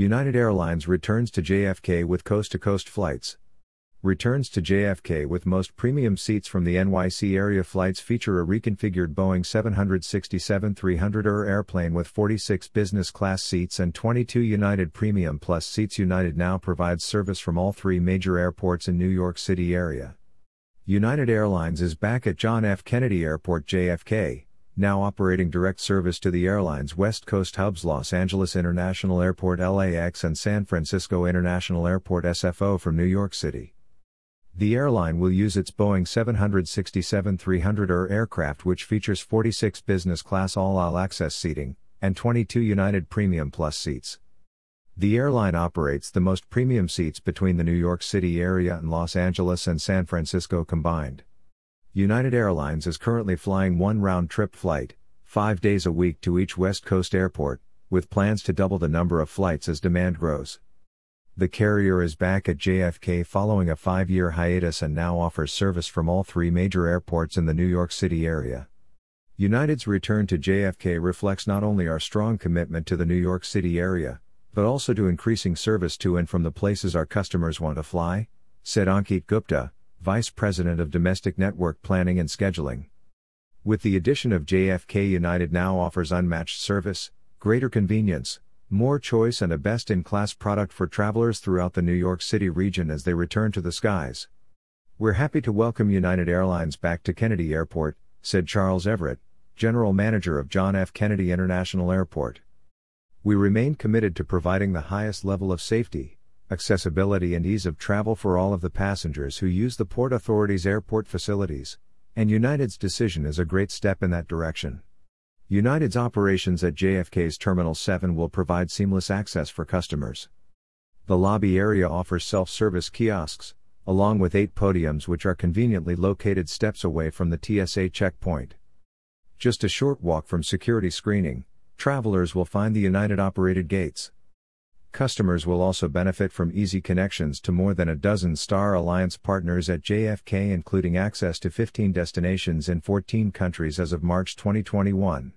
United Airlines returns to JFK with coast to coast flights. Returns to JFK with most premium seats from the NYC area flights feature a reconfigured Boeing 767-300ER airplane with 46 business class seats and 22 United Premium Plus seats. United now provides service from all three major airports in New York City area. United Airlines is back at John F. Kennedy Airport JFK, now operating direct service to the airline's West Coast hubs Los Angeles International Airport LAX and San Francisco International Airport SFO from New York City. The airline will use its Boeing 767-300ER aircraft which features 46 business class all-aisle access seating and 22 United Premium Plus seats. The airline operates the most premium seats between the New York City area and Los Angeles and San Francisco combined. United Airlines is currently flying one round-trip flight, 5 days a week to each West Coast airport, with plans to double the number of flights as demand grows. The carrier is back at JFK following a five year hiatus and now offers service from all three major airports in the New York City area. United's return to JFK reflects not only our strong commitment to the New York City area, but also to increasing service to and from the places our customers want to fly, said Ankit Gupta, Vice President of Domestic Network Planning and Scheduling. With the addition of JFK United now offers unmatched service, greater convenience, more choice and a best in class product for travelers throughout the New York City region as they return to the skies. We're happy to welcome United Airlines back to Kennedy Airport, said Charles Everett, General Manager of John F. Kennedy International Airport. We remain committed to providing the highest level of safety, accessibility, and ease of travel for all of the passengers who use the Port Authority's airport facilities, and United's decision is a great step in that direction. United's operations at JFK's Terminal 7 will provide seamless access for customers. The lobby area offers self service kiosks, along with eight podiums which are conveniently located steps away from the TSA checkpoint. Just a short walk from security screening, travelers will find the United operated gates. Customers will also benefit from easy connections to more than a dozen Star Alliance partners at JFK, including access to 15 destinations in 14 countries as of March 2021.